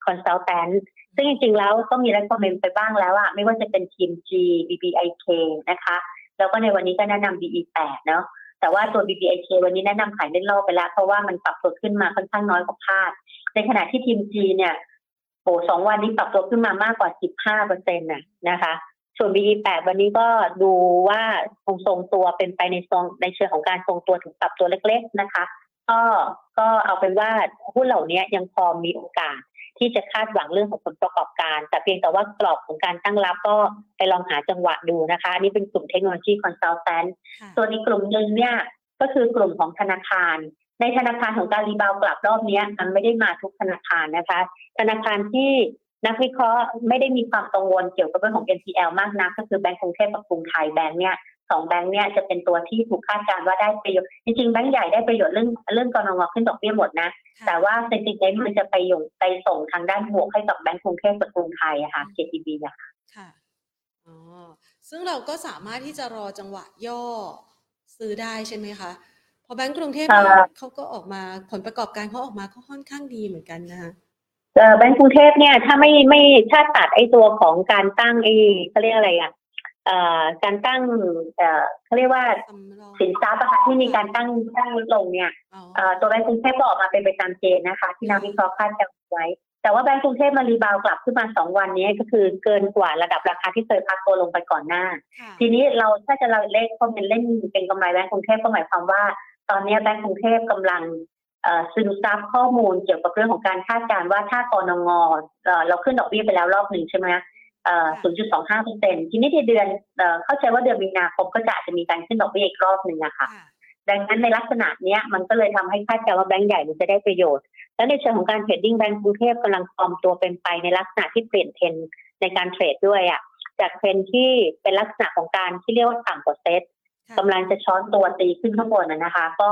Speaker 2: consultant ซึ่งจริงๆแล้วก็มี recommend ไปบ้างแล้วอะไม่ว่าจะเป็นทีม G BBIK นะคะ แล้วก็ในวันนี้ก็แนะนำ BE8 เนาะ แต่ว่าตัว BBIK วันนี้แนะนำขายเล่นรอบไปแล้ว เพราะว่ามันปรับตัวขึ้นมาค่อนข้างน้อยกว่าคาด ในขณะที่ทีม G เนี่ยโอ้สองวันนี้ปรับตัวขึ้นมามากกว่า15เปอร์เซ็นต์น่ะนะคะ ส่วน BE8 วันนี้ก็ดูว่าคงทรงตัวเป็นไปในทรงในเชิงของการทรงตัวถึงปรับตัวเล็ก ๆนะคะ ก็ก็เอาเป็นว่าหุ้นเหล่านี้ยังพอมีโอกาส ที่จะคาดหวังเรื่องของผลประกอบการ แต่เพียงแต่ว่ากรอบของการตั้งรับก็ไปลองหาจังหวะดูนะคะอันนี้เป็นกลุ่มเทคโนโลยี consultant
Speaker 1: ค่ะ
Speaker 2: ส่วนอีกกลุ่มหนึ่งเนี่ยก็คือกลุ่มของธนาคาร ในธนาคารของการ rebound กลับรอบเนี้ยมันไม่ได้มาทุกธนาคารนะคะ ธนาคารที่นักวิเคราะห์ไม่ได้มีความกังวลเกี่ยวกับเรื่องของ NPL มากนัก ก็คือแบงก์กรุงเทพกับกรุงไทยแบงก์เนี่ย สองแบงก์เนี่ยจะเป็นตัวที่ถูกคาดการณ์ว่าได้ประโยชน์จริงๆแบงก์ใหญ่ได้ประโยชน์เรื่องเรื่องกนง.ขึ้นดอกเบี้ยหมดนะ
Speaker 1: ค่ะ
Speaker 2: แต่ว่า sentiment มันจะไปยงไปส่งทางด้านบวกให้กับแบงก์กรุงเทพกับกรุงไทยอะค่ะ KTB อะค่ะ
Speaker 1: ค่ะอ๋อซึ่งเราก็สามารถที่จะรอจังหวะย่อซื้อได้ใช่ไหมคะเพอแบงก์กรุงเทพ
Speaker 2: เอ่อ
Speaker 1: เนี่ยเขาก็ออกมาผลประกอบการเขาออกมาก็ค่อนข้างดีเหมือนกันนะคะ
Speaker 2: เอ่อแบงก์กรุงเทพเนี่ยถ้าไม่ไม่ถ้าตัดไอ้ตัวของการตั้งไอ้เขาเรียกอะไรอะเอ่อ การตั้งเอ่อเขาเรียกว่า
Speaker 1: สำรอง
Speaker 2: สินทรัพย์อะค่ะที่มีการตั้งตั้งลดลงเนี่ย
Speaker 1: อ๋อ
Speaker 2: เอ่อตัวแบงก์กรุงเทพก็ออกมาเป็นไปตามเกณฑ์นะคะ ที่นักวิเคราะห์คาดการณ์ไว้ แต่ว่าแบงก์กรุงเทพมา rebound กลับขึ้นมาสองวันนี้ก็คือเกินกว่าระดับราคาที่เคยพักตัวลงไปก่อนหน้า
Speaker 1: ค่ะ
Speaker 2: ทีนี้เราถ้าจะเราเล่นก็เป็นเล่นเก็งกำไรแบงก์กรุงเทพก็หมายความว่า ตอนนี้แบงก์กรุงเทพกำลังเอ่อซึมซับข้อมูลเกี่ยวกับเรื่องของการคาดการณ์ว่าถ้ากนง.เอ่อเราขึ้นดอกเบี้ยไปแล้วรอบหนึ่งใช่ไหมเอ่อ 0.25เปอร์เซ็นต์ทีนี้ในเดือนเอ่อเข้าใจว่าเดือนมีนาคมก็จะอาจจะมีการขึ้นดอกเบี้ยอีกรอบหนึ่งอะค่ะ
Speaker 1: ค่ะ
Speaker 2: ดังนั้นในลักษณะเนี้ยมันก็เลยทำให้คาดการณ์ว่าแบงก์ใหญ่มันจะได้ประโยชน์ และในเชิงของการ trading แบงก์กรุงเทพกำลังฟอร์มตัวเป็นไปในลักษณะที่เปลี่ยนเทรนด์ในการ trade ด้วยอะจากเทรนด์ที่เป็นลักษณะของการที่เรียกว่าต่ำกว่าเซต
Speaker 1: ค่ะ
Speaker 2: กำลังจะช้อนตัวตีขึ้นข้างบนนะนะคะ ก็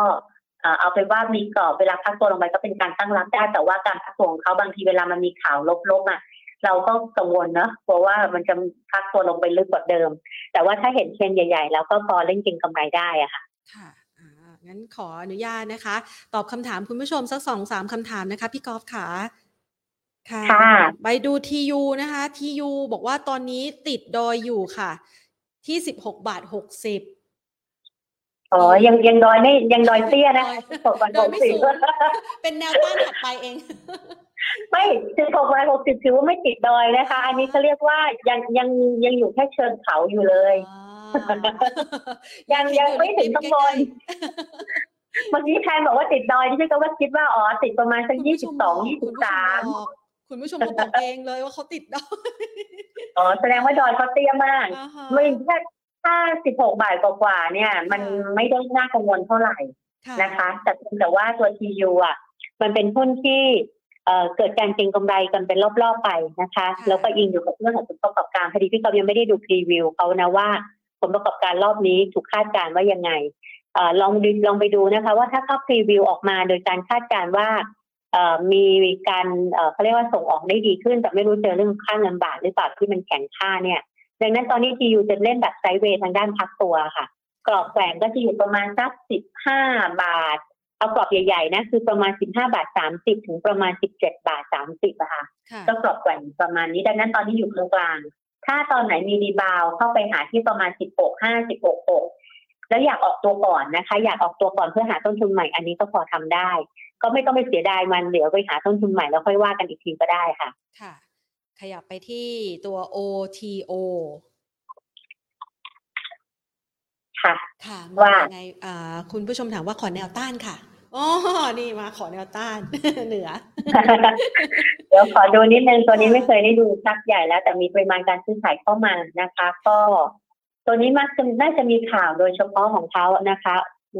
Speaker 2: เอ่อเอาเป็นว่ามีกรอบเวลาพักตัวลงไปก็เป็นการตั้งรับได้แต่ว่าการพักตัวของเขาบางทีเวลามันมีข่าวลบๆอะ เราก็กังวลเนอะเพราะว่ามันจะพักตัวลงไปลึกกว่าเดิม แต่ว่าถ้าเห็นเทรนด์ใหญ่ๆ แล้วก็พอเล่นเก็งกำไรได้อะค่ะ
Speaker 1: ค่ะอ่างั้นขออนุญาตนะคะ ตอบคำถามคุณผู้ชมสักสองสามคำถามนะคะ พี่กอล์ฟค่ะค่ะ
Speaker 2: ค่ะ
Speaker 1: ไปดูทียูนะคะทียูบอกว่าตอนนี้ติดดอยอยู่ค่ะ ที่สิบหกบาทหกสิบ
Speaker 2: อ๋อ ยังยังดอยไม่ยังดอยเตี้ยนะหกวัน
Speaker 1: ด
Speaker 2: ห
Speaker 1: อย
Speaker 2: ก
Speaker 1: ไม่
Speaker 2: สิบ
Speaker 1: สูงเป็นแนวต้านถัดไปเอง
Speaker 2: ไม่สิบหกวันหกสิบถือว่าไม่ติดดอยนะคะ อันนี้เขาเรียกว่ายังยังยังอยู่แค่เชิงเขาอยู่เลย ยังยังไม่ถึงข้างบนเมื่อกี้แทนบอกว่าติดดอยที่ฉันก็ว่าคิดว่าอ๋อติดประมาณสักยี่สิบสองยี่สิบสาม
Speaker 1: คุณผู้ชมเขาบอกเองเลยว่าเขาติดดอย
Speaker 2: อ๋อแสดงว่าดอยเขาเตี้ยมาก
Speaker 1: อ่าฮะ
Speaker 2: ไม่แค่ถ้าสิบหกบาทกว่าๆเนี่ย มันไม่ได้น่ากังวลเท่าไหร่
Speaker 1: ค่ะ
Speaker 2: นะคะ แต่เพียงแต่ว่าตัว TU อะ มันเป็นหุ้นที่ เอ่อเกิดการเก็งกำไรกันเป็นรอบๆไปนะคะ แล้วก็อิงอยู่กับเรื่องของผลประกอบการพอดีพี่กอฟยังไม่ได้ดูพรีวิวเขานะว่าผลประกอบการรอบนี้ถูกคาดการณ์ว่ายังไงเอ่อลองดูลองไปดูนะคะว่าถ้าเขาพรีวิวออกมาโดยการคาดการณ์ว่าเอ่อมีการเอ่อเขาเรียกว่าส่งออกได้ดีขึ้น แต่ไม่รู้เจอเรื่องค่าเงินบาทหรือเปล่าที่มันแข็งค่าเนี่ย ดังนั้นตอนนี้ TU จะเล่นแบบไซด์เวย์ทางด้านพักตัวค่ะ กรอบแกว่งก็จะอยู่ประมาณสักสิบห้าบาท เอากรอบใหญ่ๆนะคือประมาณสิบห้าบาทสามสิบถึงประมาณสิบเจ็ดบาทสามสิบอะค่ะ
Speaker 1: ค่ะ
Speaker 2: ก็กรอบแกว่งประมาณนี้ดังนั้นตอนนี้อยู่ตรงกลางถ้าตอนไหนมีรีบาวด์เข้าไปหาที่ประมาณสิบหกห้าสิบหกหกแล้วอยากออกตัวก่อนนะคะ อยากออกตัวก่อนเพื่อหาต้นทุนใหม่อันนี้ก็พอทำได้ ก็ไม่ต้องไปเสียดายมันเดี๋ยวไปหาต้นทุนใหม่แล้วค่อยว่ากันอีกทีก็ได้ค่ะ
Speaker 1: ค่ะ ขยับไปที่ตัว OTO
Speaker 2: ค่ะ
Speaker 1: ค่ะ
Speaker 2: ว่า
Speaker 1: ยังไงอ่าคุณผู้ชมถามว่าขอแนวต้านค่ะ อ๋อ นี่มาขอแนวต้านเหนือ
Speaker 2: เดี๋ยวขอดูนิดนึงตัวนี้ไม่เคยได้ดูชักใหญ่แล้ว แต่มีปริมาณการซื้อขายเข้ามานะคะ ก็ ตัวนี้มักจะน่าจะมีข่าวโดยเฉพาะของเขานะคะ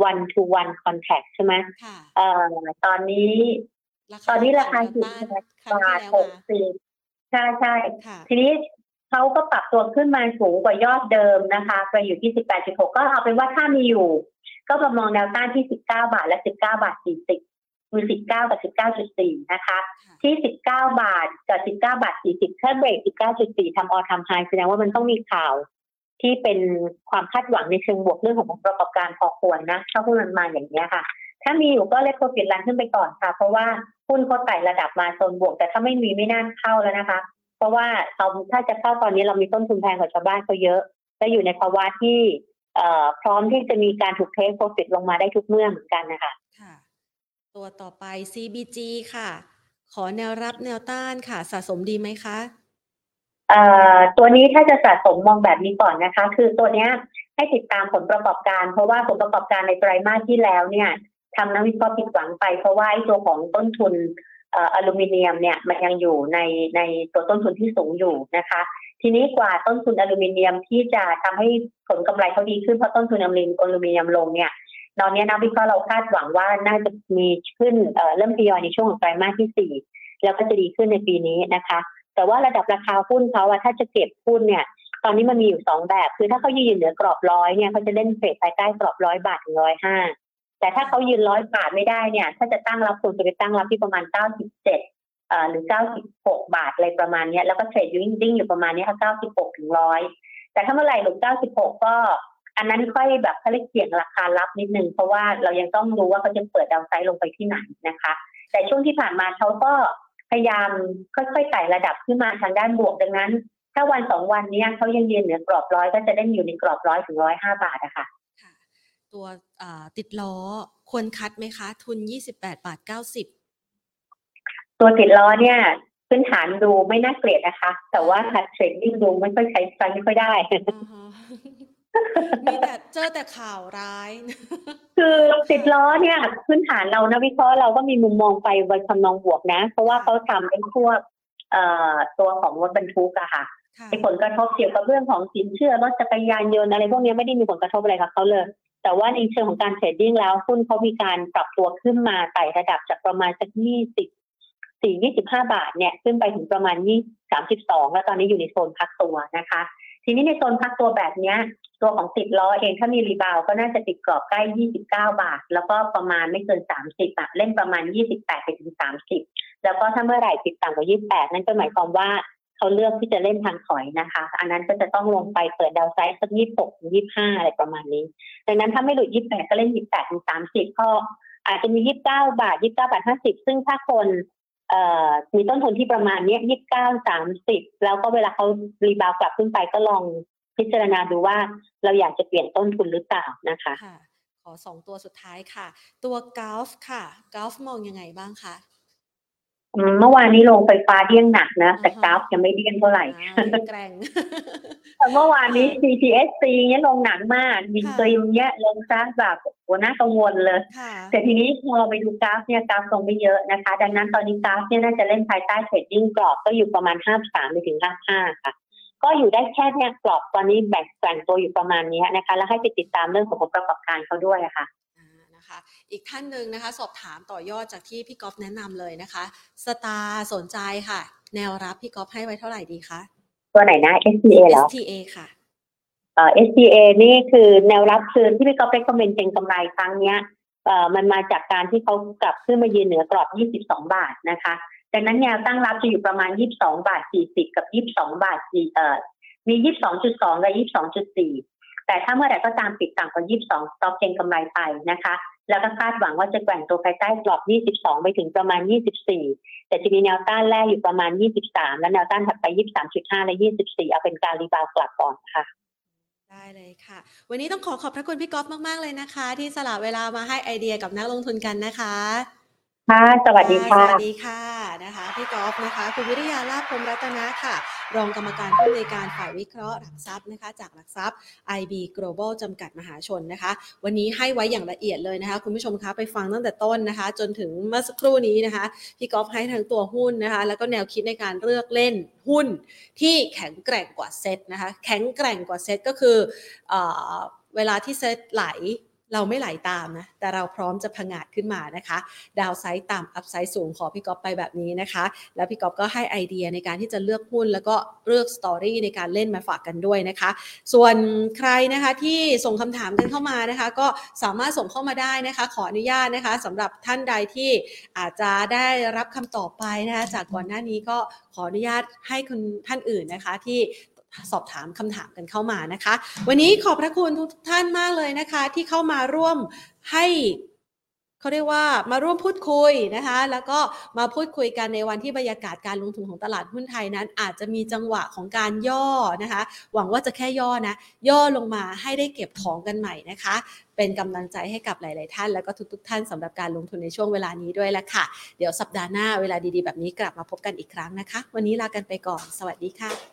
Speaker 2: one to one contact ใช่ไหม
Speaker 1: ค่ะ
Speaker 2: เอ่อตอนนี้ ตอนนี้ราคา
Speaker 1: ข
Speaker 2: สิ
Speaker 1: อบแนวต้านครั้ง
Speaker 2: บาท
Speaker 1: ที่
Speaker 2: ห
Speaker 1: แล้ว
Speaker 2: ก
Speaker 1: มา
Speaker 2: สิบใช่ใช่
Speaker 1: ค่ะ
Speaker 2: ทีนี้ เขาก็ปรับตัวขึ้นมาสูงกว่ายอดเดิมนะคะไปอยู่ที่ 18.6 ก็เอาเป็นว่าถ้ามีอยู่ ก็ประมองแนวต้านที่ 19 บาทและ 19 บาท 40มี19 กับ 19.4 นะคะ
Speaker 1: ค่ะ
Speaker 2: ที่ 19 บาทกับ 19 บาท 40ถ้าเบรก 19.4 ทำออทำไฮแสดงว่ามันต้องมีข่าวที่เป็นความคาดหวังในเชิงบวกเรื่องของผลประกอบการพอควรนะถ้าหุ้นมันมาอย่างนี้ค่ะ ถ้ามีอยู่ก็เลขโปรฟิตรันขึ้นไปก่อนค่ะ เพราะว่าหุ้นเขาไต่ระดับมาโซนบวก แต่ถ้าไม่มีไม่น่าเข้าแล้วนะคะ ราะว่าเราถ้าจะเข้าตอนนี้เรามีต้นทุนแพงกว่าชาวบ้านเขาเยอะ และอยู่ในภาวะที่เอ่อพร้อมที่จะมีการถูกเทคโปรฟิตลงมาได้ทุกเมื่อเหมือนกันนะคะ
Speaker 1: ค่ะ ตัวต่อไป CBG ค่ะ ขอแนวรับแนวต้านค่ะ สะสมดีไหมคะ
Speaker 2: เอ่อตัวนี้ถ้าจะสะสมมองแบบนี้ก่อนนะคะ คือตัวเนี้ยให้ติดตามผลประกอบการ เพราะว่าผลประกอบการในไตรมาสที่แล้วเนี่ยทำนักวิเคราะห์ผิดหวังไป เพราะว่าไอ้ตัวของต้นทุนเอลูมิเนียมเนี่ยมันยังอยู่ในในตัวต้นทุนที่สูงอยู่นะคะ ทีนี้กว่าต้นทุนอลูมิเนียมที่จะทำให้ผลกำไรเขาดีขึ้นเพราะต้นทุนอลูมิเนียมอลูมิเนียมลงเนี่ยตอนนี้นักวิเคราะห์เราคาดหวังว่าน่าจะมีขึ้นเเริ่มทยอยในช่วงของไตรมาสที่สี่แล้วก็จะดีขึ้นในปีนี้นะคะ แต่ว่าระดับราคาหุ้นเขาอะถ้าจะเก็บหุ้นเนี่ยตอนนี้มันมีอยู่สองแบบ คือถ้าเขายืนเหนือกรอบร้อยเนี่ยเขาจะเล่นเทรดภายใต้กรอบร้อยบาทถึงร้อยห้า แต่ถ้าเขายืนร้อยบาทไม่ได้เนี่ย ถ้าจะตั้งรับคุณจะไปตั้งรับที่ประมาณเก้าสิบเจ็ดเอ่อหรือเก้าสิบหกบาทอะไรประมาณนี้แล้วก็เทรดอยู่นิ่งอยู่ประมาณนี้ค่ะเก้าสิบหกถึงร้อยแต่ถ้าเมื่อไหร่หลุดเก้าสิบหกก็อันนั้นค่อยแบบเขาเรียกเสี่ยงราคารับนิดนึงเพราะว่าเรายังต้องรู้ว่าเขาจะเปิดดาวไซด์ลงไปที่ไหนนะคะ แต่ช่วงที่ผ่านมาเขาก็พยายามค่อยๆไต่ระดับขึ้นมาทางด้านบวกดังนั้น ถ้าวันสองวันนี้เขายังยืนเหนือกรอบร้อยก็จะได้อยู่ในกรอบร้อยถึงร้อยห้าบาทอะคะ่ะ
Speaker 1: ตัวอ่าติดล้อควรคัดไหมคะ ทุน 28 บาท 90
Speaker 2: ตัวติดล้อเนี่ยพื้นฐานดูไม่น่าเกลียดนะคะ แต่ว่าเทรดดิ้งดูไม่ค่อยใช้ใช้ไม่ค่อยได้
Speaker 1: อ่าฮะมีแต่เจอแต่ข่าวร้าย
Speaker 2: คือติดล้อเนี่ย พื้นฐานเรานะวิเคราะห์เราก็มีมุมมองไปบนคำนองบวกนะ เพราะว่าเขาทำเป็นพวกเอ่อตัวของรถบรรทุกอะค่ะ
Speaker 1: ค่ะ
Speaker 2: ไอ้ผลกระทบเกี่ยวกับเรื่องของสินเชื่อรถจักรยานยนต์อะไรพวกนี้ไม่ได้มีผลกระทบอะไรกับเขาเลย แต่ว่าในเชิงของการ trading แล้วหุ้นเขามีการปรับตัวขึ้นมาไต่ระดับจากประมาณสักยี่สิบสี่ยี่สิบห้าบาทเนี่ยขึ้นไปถึงประมาณยี่สามสิบสองแล้วตอนนี้อยู่ในโซนพักตัวนะคะ ทีนี้ในโซนพักตัวแบบเนี้ย ตัวของติดล้อเองถ้ามี rebound ก็น่าจะติดกรอบใกล้29บเก้าบาท แล้วก็ประมาณไม่เกิน30อะเล่นประมาณ28ไปถึง30แล้วก็ถ้าเมื่อไหร่ติดต่ำกว่า28นั่นก็หมายความว่า เขาเลือกที่จะเล่นทางถอยนะคะ อันนั้นก็จะต้องลงไปเปิด downside สัก26ถึง25อะไรประมาณนี้ ดังนั้นถ้าไม่หลุด28ก็เล่น28ถึง30ก็อาจจะมี29บาท29บาท50ซึ่งถ้าคนมีต้นทุนที่ประมาณเนี้ย29 30แล้วก็เวลาเขารีบาวกลับขึ้นไปก็ลองพิจารณาดูว่าเราอยากจะเปลี่ยนต้นทุนหรือเปล่านะคะ
Speaker 1: ขอสองตัวสุดท้ายค่ะ ตัวกอล์ฟค่ะกอล์ฟมองยังไงบ้างคะ
Speaker 2: เมื่อวานนี้ลงไฟฟ้าเดี้ยงหนักนะ แต่
Speaker 1: อ่าฮะ
Speaker 2: กราฟยังไม่เดี้ยงเท่าไหร่
Speaker 1: อ่าแข็งแกร่ง
Speaker 2: แต่เมื่อวานนี้ GPSC เนี้ยลงหนักมากบิน
Speaker 1: ค่ะ
Speaker 2: ตรีมเนี้ยลงซะแบบโหน่ากังวลเลย
Speaker 1: ค่ะ
Speaker 2: แต่ทีนี้พอไปดูกราฟเนี่ยกราฟลงไม่เยอะนะคะ ดังนั้นตอนนี้กราฟเนี่ยน่าจะเล่นภายใต้ trading กรอบก็อยู่ประมาณ53ไปถึง55ค่ะก็อยู่ได้แค่เนี่ยกรอบตอนนี้แบ่งแบ่งตัวอยู่ประมาณเนี้ยนะคะ แล้วให้ไปติดตามเรื่องของผลประกอบการเขาด้วยอะค่ะ
Speaker 1: อ่านะคะอีกท่านหนึ่งนะคะ สอบถามต่อยอดจากที่พี่ก๊อฟแนะนำเลยนะคะ STA สนใจค่ะ แนวรับพี่ก๊อฟให้ไว้เท่าไหร่ดีคะ
Speaker 2: ตัวไหนนะ STA เหรอ
Speaker 1: STA ค่ะ
Speaker 2: เอ่อ STA นี่คือแนวรับคือที่พี่ก๊อฟ recommend เก็งกำไรครั้งเนี้ยเอ่อมันมาจากการที่เขากลับขึ้นมายืนเหนือกรอบ 22 บาทนะคะดังนั้นแนวตั้งรับจะอยู่ประมาณ 22 บาท 40 กับ 22 บาท4เอ่อมี 22.2และ22.4 แต่ถ้าเมื่อไหร่ก็ตามปิดต่ำกว่า 22 stop เก็งกำไรไปนะคะ แล้วก็คาดหวังว่าจะแกว่งตัวภายใต้กรอบ 22 ไปถึงประมาณ 24 แต่จะมีแนวต้านแรกอยู่ประมาณ 23 และแนวต้านถัดไป 23.5 และ 24 เอาเป็นการ rebound กลับก่อนค่ะ
Speaker 1: ได้เลยค่ะ วันนี้ต้องขอขอบพระคุณพี่ก๊อฟมาก ๆ เลยนะคะ ที่สละเวลามาให้ไอเดียกับนักลงทุนกันนะคะ
Speaker 2: ค่ะสวัสดีค่ะ
Speaker 1: สวัสดีค่ะนะคะ พี่ก๊อฟนะคะ คุณวิริยาลาภพรหมรัตนะค่ะ รองกรรมการผู้อำนวยการฝ่ายวิเคราะห์หลักทรัพย์นะคะ จากหลักทรัพย์ IB Global จำกัดมหาชนนะคะ วันนี้ให้ไว้อย่างละเอียดเลยนะคะ คุณผู้ชมคะไปฟังตั้งแต่ต้นนะคะ จนถึงเมื่อสักครู่นี้นะคะพี่กอล์ฟให้ทั้งตัวหุ้นนะคะ แล้วก็แนวคิดในการเลือกเล่นหุ้นที่แข็งแกร่งกว่าเซตนะคะ แข็งแกร่งกว่าเซตก็คือเอเวลาที่เซตไหล เราไม่ไหลตามนะ แต่เราพร้อมจะผงาดขึ้นมานะคะ ดาวไซด์ต่ำอัพไซด์สูงขอพี่ก๊อฟไปแบบนี้นะคะ แล้วพี่ก๊อฟก็ให้ไอเดียในการที่จะเลือกหุ้น แล้วก็เลือกสตอรี่ในการเล่นมาฝากกันด้วยนะคะ ส่วนใครนะคะที่ส่งคำถามกันเข้ามานะคะ ก็สามารถส่งเข้ามาได้นะคะ ขออนุญาตนะคะสำหรับท่านใดที่อาจจะได้รับคำตอบไปนะคะจากก่อนหน้านี้ก็ขออนุญาตให้คุณท่านอื่นนะคะ ที่ สอบถามคำถามกันเข้ามานะคะ วันนี้ขอบพระคุณทุกท่านมากเลยนะคะ ที่เข้ามาร่วมให้เขาเรียกว่ามาร่วมพูดคุยนะคะ แล้วก็มาพูดคุยกันในวันที่บรรยากาศการลงทุนของตลาดหุ้นไทยนั้น อาจจะมีจังหวะของการย่อนะคะ หวังว่าจะแค่ย่อนะ ย่อลงมาให้ได้เก็บของกันใหม่นะคะ เป็นกำลังใจให้กับหลาย ๆ ท่าน แล้วก็ทุก ๆ ท่านสำหรับการลงทุนในช่วงเวลานี้ด้วยละค่ะ เดี๋ยวสัปดาห์หน้าเวลาดี ๆ แบบนี้กลับมาพบกันอีกครั้งนะคะ วันนี้ลากันไปก่อน สวัสดีค่ะ